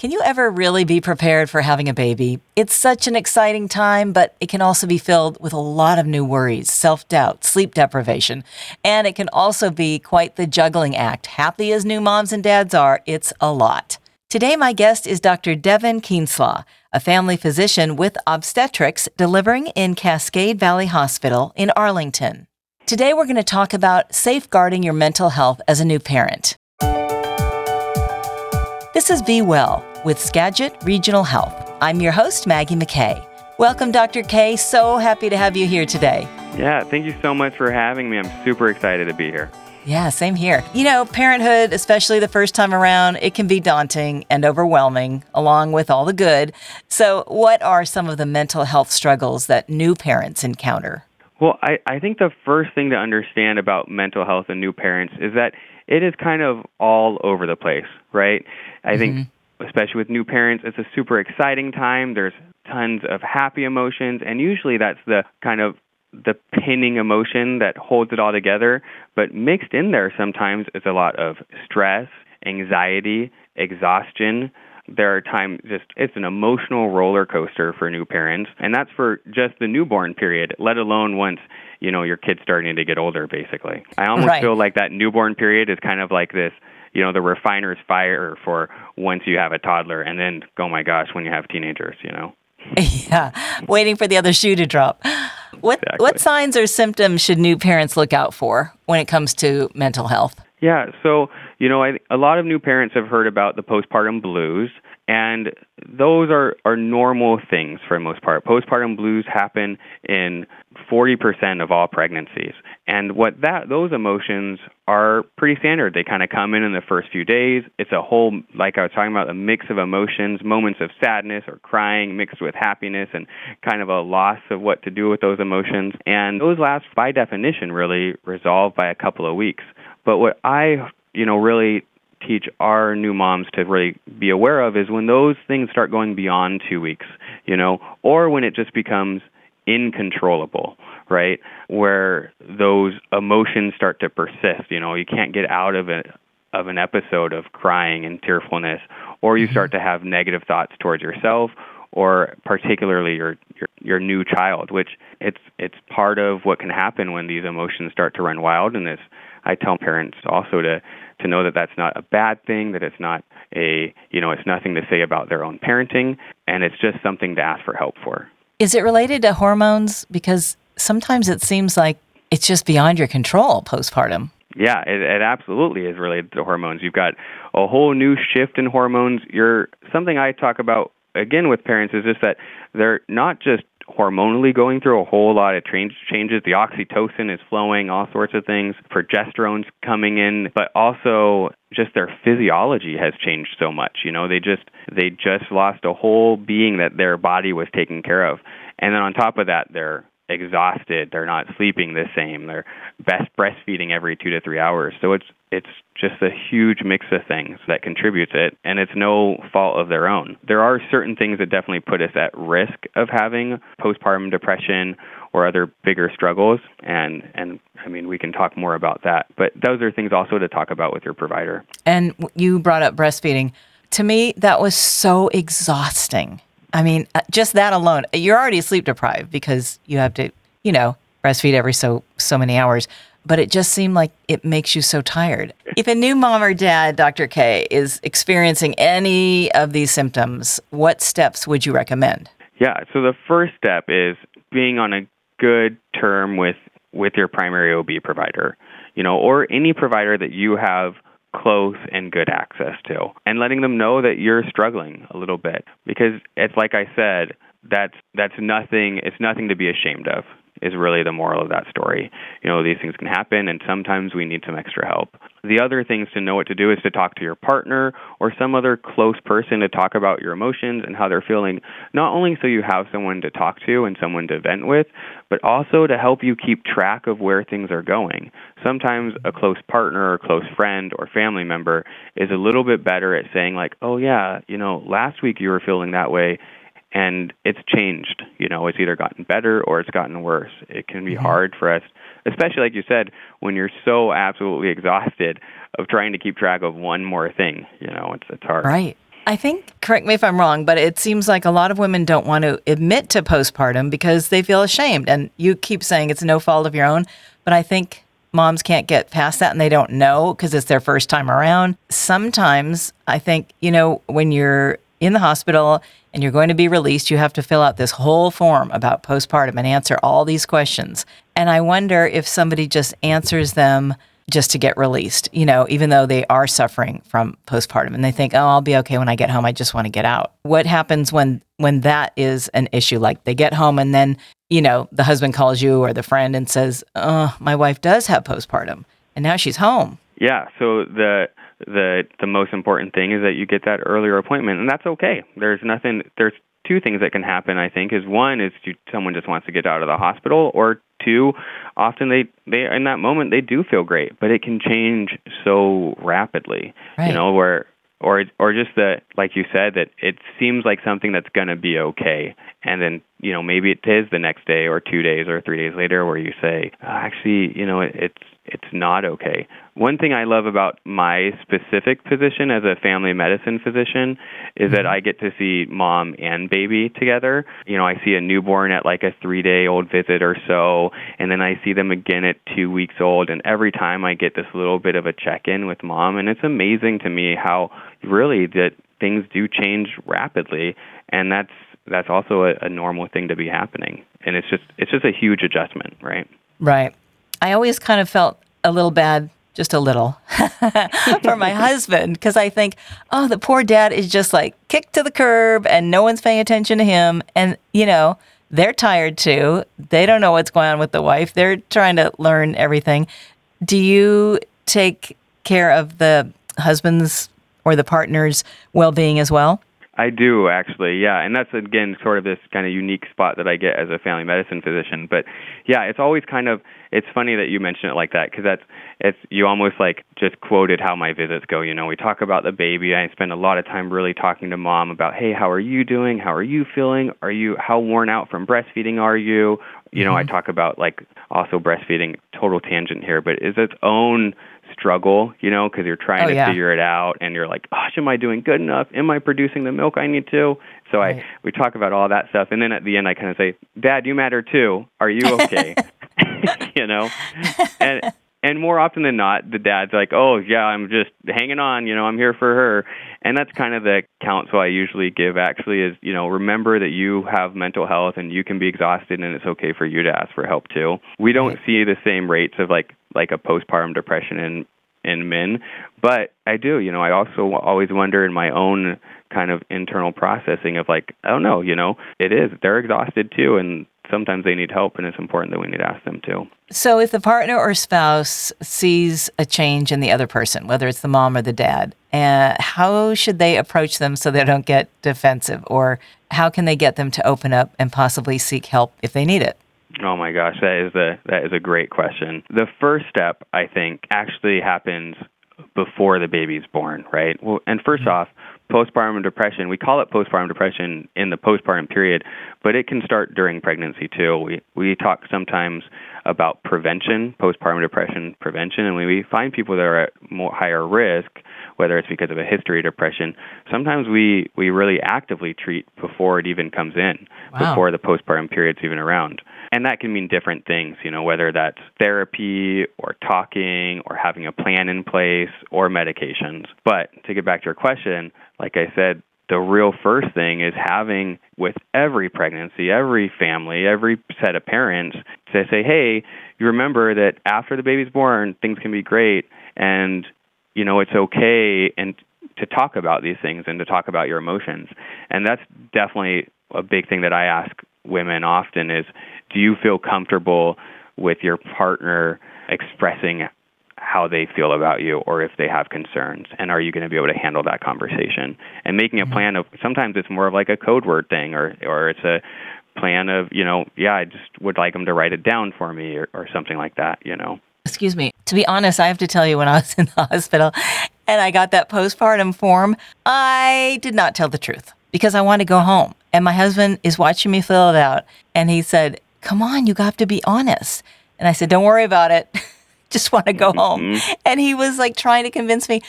Can you ever really be prepared for having a baby? It's such an exciting time, but it can also be filled with a lot of new worries, self doubt, sleep deprivation, and it can also be quite the juggling act. Happy as new moms and dads are, it's a lot. Today, my guest is Dr. Devon Kienzle, a family physician with obstetrics delivering in Cascade Valley Hospital in Arlington. Today, we're going to talk about safeguarding your mental health as a new parent. This is Be Well with Skagit Regional Health. I'm your host, Maggie McKay. Welcome, Dr. K. So happy to have you here today. Yeah, thank you so much for having me. I'm super excited to be here. Yeah, same here. You know, parenthood, especially the first time around, it can be daunting and overwhelming, along with all the good. So, what are some of the mental health struggles that new parents encounter? Well, I, I think the first thing to understand about mental health and new parents is that it is kind of all over the place, right? I mm-hmm. think, especially with new parents, it's a super exciting time. There's tons of happy emotions, and usually that's the kind of the pinning emotion that holds it all together. But mixed in there sometimes is a lot of stress, anxiety, exhaustion. There are times just it's an emotional roller coaster for new parents, and that's for just the newborn period, let alone once you know your kid's starting to get older basically. I almost right. feel like that newborn period is kind of like this you know the refiner's fire for once you have a toddler and then oh my gosh when you have teenagers you know? Yeah waiting for the other shoe to drop. What exactly. what signs or symptoms should new parents look out for when it comes to mental health? Yeah so you know I, a lot of new parents have heard about the postpartum blues and those are, are normal things for the most part. Postpartum blues happen in 40% of all pregnancies. And what that those emotions are pretty standard. They kind of come in in the first few days. It's a whole like I was talking about a mix of emotions, moments of sadness or crying mixed with happiness and kind of a loss of what to do with those emotions. And those last by definition really resolve by a couple of weeks. But what I you know really teach our new moms to really be aware of is when those things start going beyond two weeks, you know, or when it just becomes incontrollable, right? Where those emotions start to persist. You know, you can't get out of it of an episode of crying and tearfulness, or you start mm-hmm. to have negative thoughts towards yourself or particularly your, your your new child, which it's it's part of what can happen when these emotions start to run wild and this I tell parents also to to know that that's not a bad thing, that it's not a, you know, it's nothing to say about their own parenting, and it's just something to ask for help for. Is it related to hormones? Because sometimes it seems like it's just beyond your control postpartum. Yeah, it, it absolutely is related to hormones. You've got a whole new shift in hormones. You're something I talk about again with parents is just that they're not just hormonally going through a whole lot of change, changes. The oxytocin is flowing, all sorts of things. Progesterone's coming in, but also just their physiology has changed so much. You know, they just they just lost a whole being that their body was taking care of. And then on top of that, they're exhausted. They're not sleeping the same. They're best breastfeeding every two to three hours. So it's it's just a huge mix of things that contributes it, and it's no fault of their own. There are certain things that definitely put us at risk of having postpartum depression or other bigger struggles, and and I mean we can talk more about that. But those are things also to talk about with your provider. And you brought up breastfeeding. To me, that was so exhausting I mean, uh, just that alone, you're already sleep deprived because you have to, you know, breastfeed every so so many hours. But it just seemed like it makes you so tired. If a new mom or dad, Dr. K, is experiencing any of these symptoms, what steps would you recommend? Yeah, so the first step is being on a good term with with your primary OB provider, you know, or any provider that you have close and good access to and letting them know that you're struggling a little bit. Because it's like I said that's that's nothing it's nothing to be ashamed of is really the moral of that story. You know, these things can happen, and sometimes we need some extra help. The other things to know what to do is to talk to your partner or some other close person to talk about your emotions and how they're feeling, not only so you have someone to talk to and someone to vent with, but also to help you keep track of where things are going. Sometimes a close partner or close friend or family member is a little bit better at saying, like, oh, yeah, you know, last week you were feeling that way and it's changed. You know, it's either gotten better or it's gotten worse. It can be mm-hmm. hard for us, especially like you said, when you're so absolutely exhausted of trying to keep track of one more thing. You know, it's it's hard. Right. I think, correct me if I'm wrong, but it seems like a lot of women don't want to admit to postpartum because they feel ashamed. And you keep saying it's no fault of your own, but I think moms can't get past that and they don't know because it's their first time around. Sometimes I think, you know, when you're in the hospital and you're going to be released, you have to fill out this whole form about postpartum and answer all these questions. And I wonder if somebody just answers them just to get released, you know, even though they are suffering from postpartum and they think, "Oh, I'll be okay when I get home. I just want to get out." What happens when when that is an issue like they get home and then, you know, the husband calls you or the friend and says, "Oh, my wife does have postpartum and now she's home." Yeah, so the the the most important thing is that you get that earlier appointment and that's okay. There's nothing there's two things that can happen i think is one is you, someone just wants to get out of the hospital or two often they they in that moment they do feel great but it can change so rapidly right. you know where or or just that like you said that it seems like something that's going to be okay and then you know maybe it is the next day or two days or three days later where you say actually you know it, it's it's not okay. One thing I love about my specific position as a family medicine physician is that mm-hmm. I get to see mom and baby together. You know, I see a newborn at like a three day old visit or so, and then I see them again at two weeks old. And every time I get this little bit of a check in with mom, and it's amazing to me how really that things do change rapidly. And that's that's also a, a normal thing to be happening. And it's just it's just a huge adjustment, right? Right. I always kind of felt a little bad, just a little, for my husband because I think, oh, the poor dad is just like kicked to the curb and no one's paying attention to him. And, you know, they're tired too. They don't know what's going on with the wife. They're trying to learn everything. Do you take care of the husband's or the partner's well being as well? I do actually, yeah, and that's again sort of this kind of unique spot that I get as a family medicine physician. But yeah, it's always kind of it's funny that you mention it like that because that's it's you almost like just quoted how my visits go. You know, we talk about the baby. I spend a lot of time really talking to mom about, hey, how are you doing? How are you feeling? Are you how worn out from breastfeeding are you? You know, mm-hmm. I talk about like also breastfeeding. Total tangent here, but is its own struggle, you know, because you're trying oh, to yeah. figure it out and you're like, gosh, am I doing good enough? Am I producing the milk I need to? So right. I we talk about all that stuff, and then at the end I kind of say, Dad, you matter too. Are you okay? you know, and and more often than not, the dad's like, "Oh yeah, I'm just hanging on. You know, I'm here for her." And that's kind of the counsel I usually give. Actually, is you know, remember that you have mental health and you can be exhausted, and it's okay for you to ask for help too. We don't see the same rates of like like a postpartum depression in in men, but I do. You know, I also always wonder in my own kind of internal processing of like, I don't know, you know, it is they're exhausted too, and sometimes they need help, and it's important that we need to ask them too. So, if the partner or spouse sees a change in the other person, whether it's the mom or the dad, uh, how should they approach them so they don't get defensive, or how can they get them to open up and possibly seek help if they need it? Oh my gosh, that is a that is a great question. The first step, I think, actually happens before the baby's born, right? Well, and 1st mm-hmm. off, postpartum depression, we call it postpartum depression in the postpartum period, but it can start during pregnancy too. We we talk sometimes about prevention, postpartum depression prevention, and when we find people that are at more higher risk, whether it's because of a history of depression, sometimes we we really actively treat before it even comes in, wow. before the postpartum period's even around. And that can mean different things, you know, whether that's therapy or talking or having a plan in place or medications. But to get back to your question, like I said, the real first thing is having with every pregnancy, every family, every set of parents to say, hey, you remember that after the baby's born, things can be great and you know it's okay and to talk about these things and to talk about your emotions. And that's definitely a big thing that I ask women often is do you feel comfortable with your partner expressing how they feel about you or if they have concerns and are you going to be able to handle that conversation? And making a mm-hmm. plan of sometimes it's more of like a code word thing or or it's a plan of you know yeah i just would like them to write it down for me or, or something like that you know? Excuse me. To be honest i have to tell you when i was in the hospital and i got that postpartum form i did not tell the truth because i wanted to go home. And my husband is watching me fill it out and he said come on you have to be honest. And i said don't worry about it just want to go home. Mm-hmm. And he was like trying to convince me,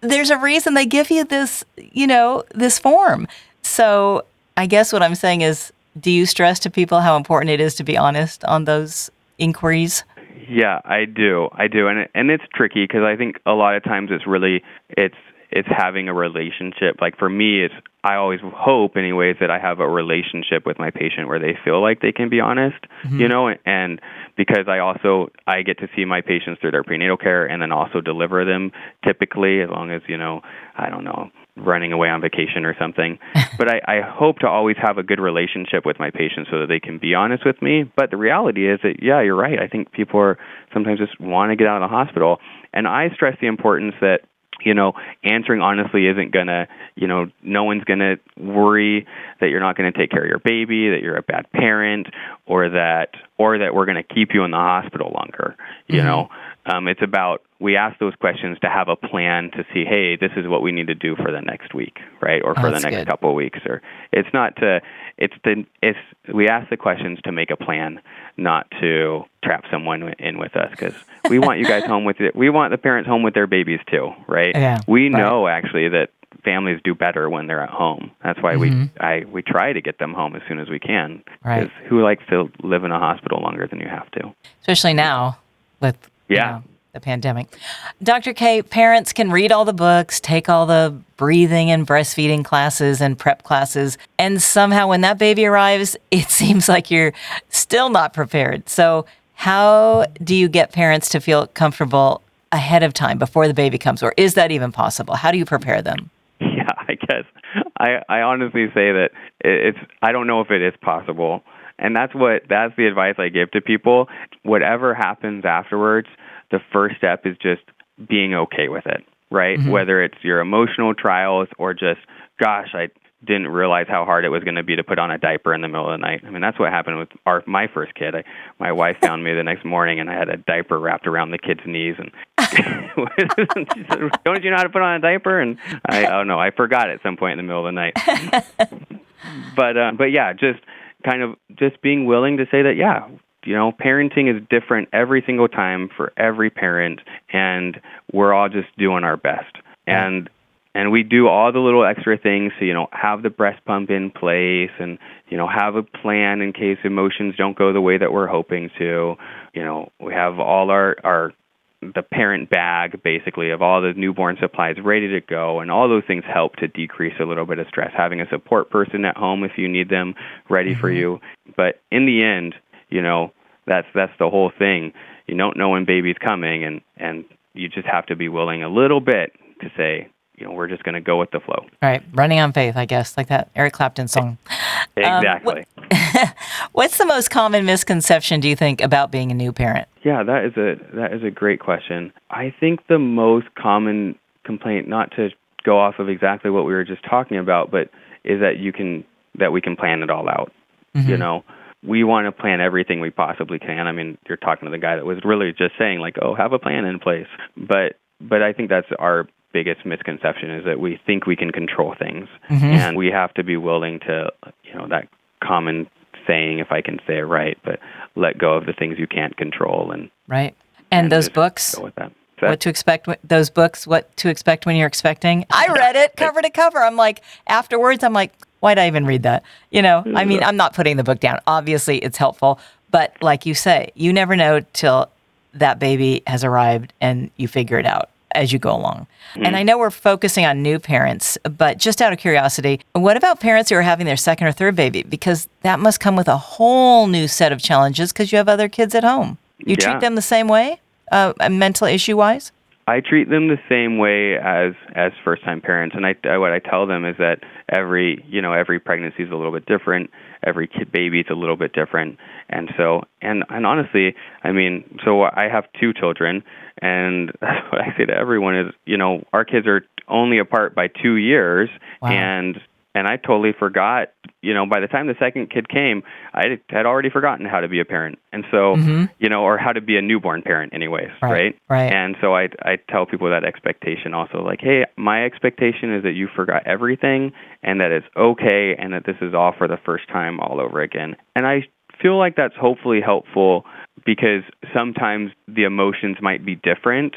there's a reason they give you this, you know, this form. So I guess what I'm saying is, do you stress to people how important it is to be honest on those inquiries? Yeah, I do. I do, and it, and it's tricky because I think a lot of times it's really it's it's having a relationship. Like for me, it's I always hope, anyways, that I have a relationship with my patient where they feel like they can be honest, mm-hmm. you know, and because I also I get to see my patients through their prenatal care and then also deliver them typically, as long as you know, I don't know, running away on vacation or something. but I, I hope to always have a good relationship with my patients so that they can be honest with me. But the reality is that yeah, you're right. I think people are sometimes just want to get out of the hospital, and I stress the importance that you know, answering honestly isn't going to, you know, no one's going to worry that you're not going to take care of your baby, that you're a bad parent, or that or that we're going to keep you in the hospital longer. You mm-hmm. know, um, it's about we ask those questions to have a plan to see, hey, this is what we need to do for the next week, right, or for oh, the next good. couple of weeks, or it's not to, it's the, it's we ask the questions to make a plan, not to trap someone in with us, because we want you guys home with it. We want the parents home with their babies too, right? Yeah, we right. know actually that families do better when they're at home. That's why mm-hmm. we I we try to get them home as soon as we can. Right. Who likes to live in a hospital longer than you have to? Especially now with yeah. You know, the pandemic. Dr. K, parents can read all the books, take all the breathing and breastfeeding classes and prep classes, and somehow when that baby arrives, it seems like you're still not prepared. So, how do you get parents to feel comfortable ahead of time before the baby comes, or is that even possible? How do you prepare them? Yeah, I guess I, I honestly say that it's I don't know if it is possible. And that's what that's the advice I give to people. Whatever happens afterwards, the first step is just being okay with it, right? Mm-hmm. Whether it's your emotional trials or just, gosh, I didn't realize how hard it was going to be to put on a diaper in the middle of the night. I mean, that's what happened with our my first kid. I, my wife found me the next morning, and I had a diaper wrapped around the kid's knees, and she said, "Don't you know how to put on a diaper?" And I, oh know. I forgot at some point in the middle of the night. but uh, but yeah, just kind of just being willing to say that yeah, you know, parenting is different every single time for every parent, and we're all just doing our best. And and we do all the little extra things to you know have the breast pump in place and you know have a plan in case emotions don't go the way that we're hoping to you know we have all our our the parent bag basically of all the newborn supplies ready to go and all those things help to decrease a little bit of stress. Having a support person at home if you need them ready mm-hmm. for you. But in the end you know that's that's the whole thing. You don't know when baby's coming and and you just have to be willing a little bit to say you know we're just going to go with the flow. All right. Running on faith i guess like that eric clapton song. Exactly. Um, what, what's the most common misconception do you think about being a new parent? Yeah that is a that is a great question. I think the most common complaint not to go off of exactly what we were just talking about but is that you can that we can plan it all out mm-hmm. you know? We want to plan everything we possibly can. I mean, you're talking to the guy that was really just saying like, "Oh, have a plan in place." But but I think that's our biggest misconception is that we think we can control things, mm-hmm. and we have to be willing to, you know, that common saying, if I can say it right, but let go of the things you can't control and right. And, and those books. Go with that. What to expect? Those books. What to expect when you're expecting? I read it cover to cover. I'm like, afterwards, I'm like, why'd I even read that? You know, I mean, I'm not putting the book down. Obviously, it's helpful, but like you say, you never know till that baby has arrived and you figure it out as you go along. Mm. And I know we're focusing on new parents, but just out of curiosity, what about parents who are having their second or third baby? Because that must come with a whole new set of challenges because you have other kids at home. You yeah. treat them the same way, uh, mental issue wise? I treat them the same way as as first time parents, and I, I what I tell them is that every you know every pregnancy is a little bit different, every kid baby is a little bit different, and so and and honestly, I mean, so I have two children, and that's what I say to everyone is you know our kids are only apart by two years, wow. and and I totally forgot. You know, by the time the second kid came, I had already forgotten how to be a parent, and so mm-hmm. you know, or how to be a newborn parent, anyways, right, right? Right. And so I I tell people that expectation also, like, hey, my expectation is that you forgot everything, and that it's okay, and that this is all for the first time all over again. And I feel like that's hopefully helpful because sometimes the emotions might be different,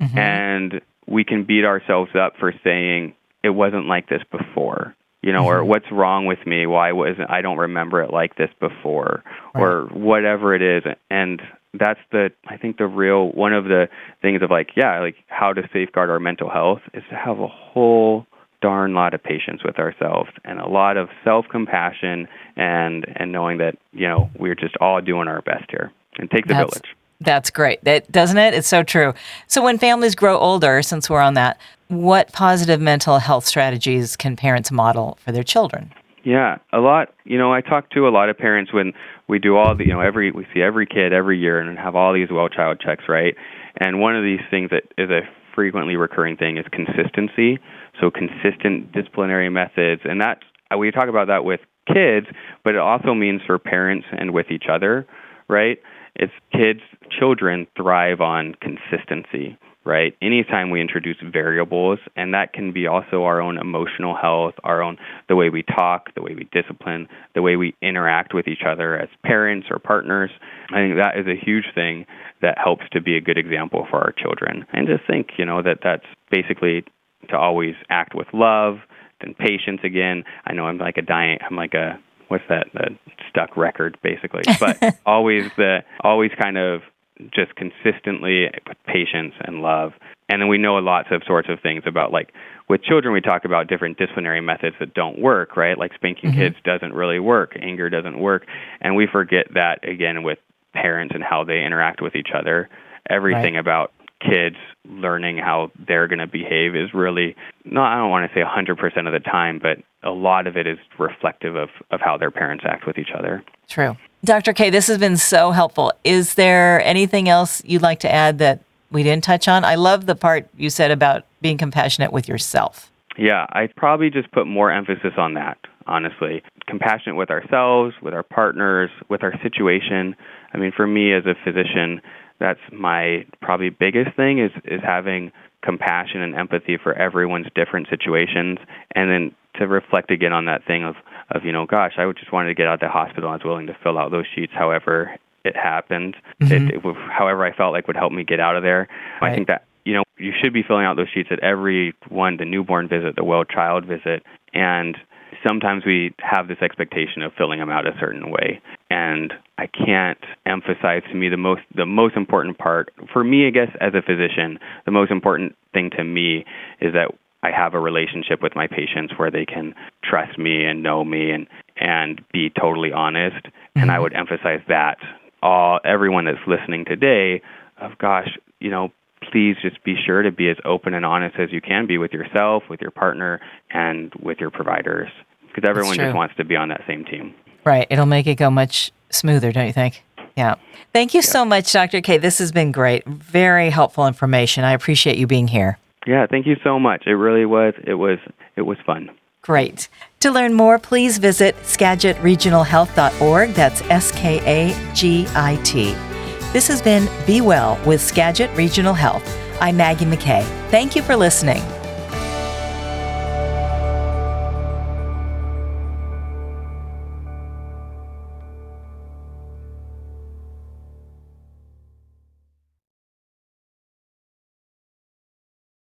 mm-hmm. and we can beat ourselves up for saying it wasn't like this before you know, mm-hmm. or what's wrong with me? Why wasn't I don't remember it like this before, right. or whatever it is. And that's the I think the real one of the things of like yeah, like how to safeguard our mental health is to have a whole darn lot of patience with ourselves and a lot of self-compassion and and knowing that you know we're just all doing our best here and take the that's, village. That's great. That doesn't it? It's so true. So when families grow older, since we're on that, what positive mental health strategies can parents model for their children? Yeah, a lot. You know, I talk to a lot of parents when we do all the, you know, every we see every kid every year and have all these well child checks, right? And one of these things that is a frequently recurring thing is consistency. So consistent disciplinary methods, and that we talk about that with kids, but it also means for parents and with each other, right? It's kids, children thrive on consistency right? Anytime we introduce variables, and that can be also our own emotional health, our own the way we talk, the way we discipline, the way we interact with each other as parents or partners. I think that is a huge thing that helps to be a good example for our children. And just think, you know, that that's basically to always act with love and patience again. I know I'm like a dying I'm like a what's that the stuck record basically but always the always kind of just consistently with patience and love. And then we know lots of sorts of things about like with children we talk about different disciplinary methods that don't work, right? Like spanking mm-hmm. kids doesn't really work, anger doesn't work, and we forget that again with parents and how they interact with each other. Everything right. about kids learning how they're going to behave is really not I don't want to say 100% of the time, but a lot of it is reflective of of how their parents act with each other. True. Dr. K, this has been so helpful. Is there anything else you'd like to add that we didn't touch on? I love the part you said about being compassionate with yourself. Yeah, I'd probably just put more emphasis on that, honestly. Compassionate with ourselves, with our partners, with our situation. I mean, for me as a physician, that's my probably biggest thing is is having compassion and empathy for everyone's different situations and then to reflect again on that thing of of you know, gosh, I just wanted to get out of the hospital. I was willing to fill out those sheets, however it happened. Mm-hmm. It, it, however, I felt like would help me get out of there. Right. I think that you know you should be filling out those sheets at every one, the newborn visit, the well child visit, and sometimes we have this expectation of filling them out a certain way and I can't emphasize to me the most the most important part for me I guess as a physician the most important thing to me is that I have a relationship with my patients where they can trust me and know me and and be totally honest. Mm-hmm. And I mm-hmm. would emphasize that all everyone that's listening today of gosh, you know, please just be sure to be as open and honest as you can be with yourself, with your partner, and with your providers. Because everyone just wants to be on that same team. Right. It'll make it go much smoother, don't you think? Yeah. Thank you yeah. so much, Dr. K. This has been great. Very helpful information. I appreciate you being here. Yeah, thank you so much. It really was. It was. It was fun. Great. To learn more, please visit skagitregionalhealth.org. That's S K A G I T. This has been Be Well with Skagit Regional Health. I'm Maggie McKay. Thank you for listening.